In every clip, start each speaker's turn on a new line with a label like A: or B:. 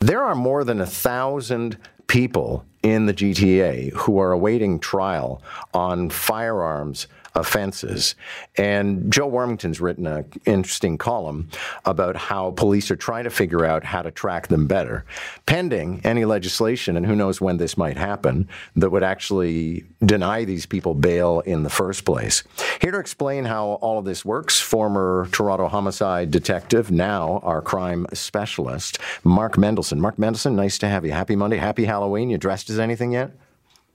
A: There are more than a thousand people in the GTA who are awaiting trial on firearms offenses. And Joe Warmington's written an interesting column about how police are trying to figure out how to track them better, pending any legislation, and who knows when this might happen, that would actually deny these people bail in the first place. Here to explain how all of this works, former Toronto homicide detective, now our crime specialist, Mark Mendelson. Mark Mendelson, nice to have you. Happy Monday. Happy Halloween. You dressed as anything yet?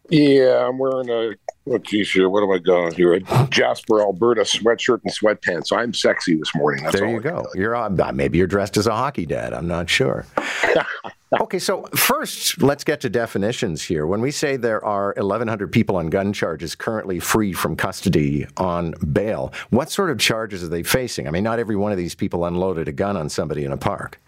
B: Yeah, I'm wearing a what t-shirt. What am I going here? A Jasper, Alberta sweatshirt and sweatpants. I'm sexy this morning.
A: That's there you go. You're uh, maybe you're dressed as a hockey dad. I'm not sure. okay, so first, let's get to definitions here. When we say there are 1,100 people on gun charges currently free from custody on bail, what sort of charges are they facing? I mean, not every one of these people unloaded a gun on somebody in a park.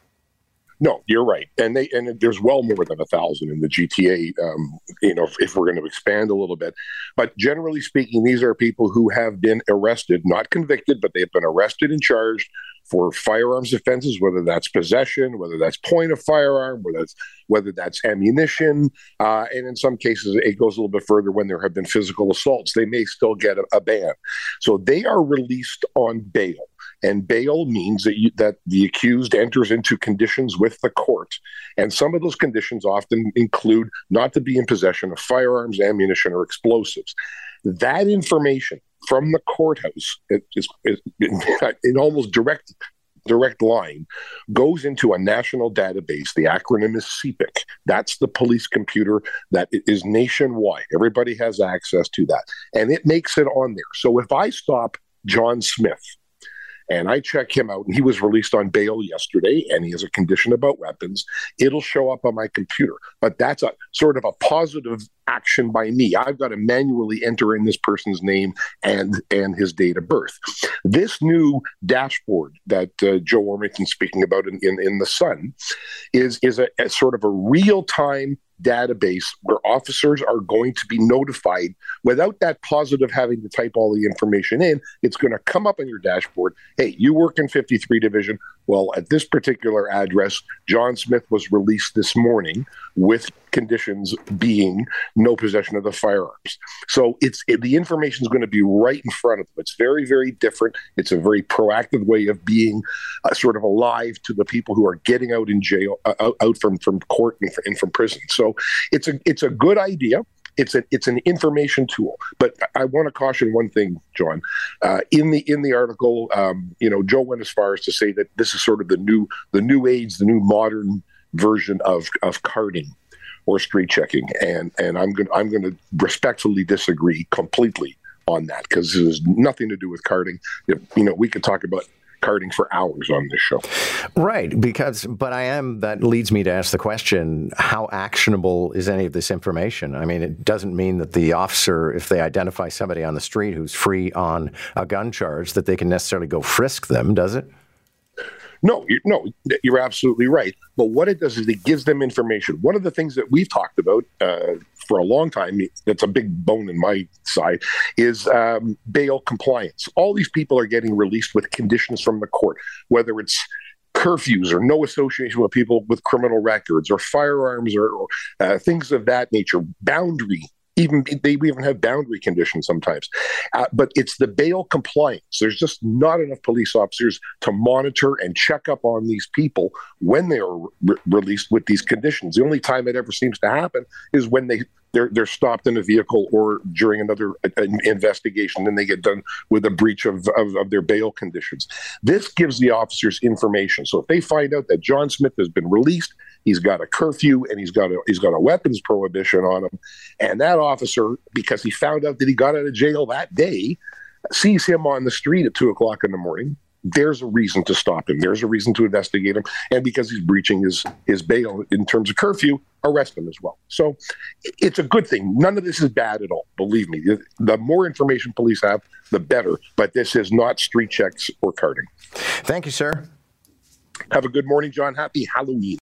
B: No, you're right, and they and there's well more than a thousand in the GTA. Um, you know, if, if, we're going to expand a little bit, but generally speaking, these are people who have been arrested, not convicted, but they've been arrested and charged for firearms offenses, whether that's possession, whether that's point of firearm, whether that's whether that's ammunition, uh, and in some cases it goes a little bit further when there have been physical assaults. They may still get a, a ban, so they are released on bail. And bail means that you, that the accused enters into conditions with the court, and some of those conditions often include not to be in possession of firearms, ammunition, or explosives. That information from the courthouse is, is, in almost direct direct line goes into a national database. The acronym is CPIC. That's the police computer that is nationwide. Everybody has access to that. And it makes it on there. So if I stop John Smith and I check him out, and he was released on bail yesterday, and he has a condition about weapons. It'll show up on my computer, but that's a sort of a positive action by me. I've got to manually enter in this person's name and and his date of birth. This new dashboard that uh, Joe Warmington's speaking about in, in, in the Sun is is a, a sort of a real time database where officers are going to be notified without that positive having to type all the information in. It's going to come up on your dashboard. Hey, you work in 53 Division. Well, at this particular address, John Smith was released this morning with conditions being no possession of the firearms. So it's it, the information is going to be right in front of them. It's very, very different. It's a very proactive way of being uh, sort of alive to the people who are getting out in jail, uh, out from from court and, and from prison. So it's a it's a good idea it's a it's an information tool. But I want to caution one thing, John. Uh, in the in the article, um, you know, Joe went as far as to say that this is sort of the new the new age, the new modern version of of carding or street checking, and and I'm going I'm going to respectfully disagree completely on that because it has nothing to do with carding. You know, we could talk about carding for hours on this show.
A: Right, because but I am that leads me to ask the question: How actionable is any of this information? I mean, it doesn't mean that the officer, if they identify somebody on the street who's free on a gun charge, that they can necessarily go frisk them, does it?
B: No, you, no, you're absolutely right. But what it does is it gives them information. One of the things that we've talked about uh, for a long time, that's a big bone in my side, is um, bail compliance. All these people are getting released with conditions from the court, whether it's curfews or no association with people with criminal records or firearms or, or uh, things of that nature, boundary even they even have boundary conditions sometimes. Uh, but it's the bail compliance. There's just not enough police officers to monitor and check up on these people when they are re- released with these conditions. The only time it ever seems to happen is when they they're they're stopped in a vehicle or during another uh, investigation, and they get done with a breach of, of, of their bail conditions. This gives the officers information. So if they find out that John Smith has been released, he's got a curfew and he's got a he's got a weapons prohibition on him, and that officer, because he found out that he got out of jail that day, sees him on the street at two o'clock in the morning there's a reason to stop him. There's a reason to investigate him, and because he's breaching his his bail in terms of curfew, arrest him as well. So it's a good thing. None of this is bad at all. Believe me. The more information police have, the better. But this is not street checks or carding.
A: Thank you, sir.
B: Have a good morning, John. Happy Halloween.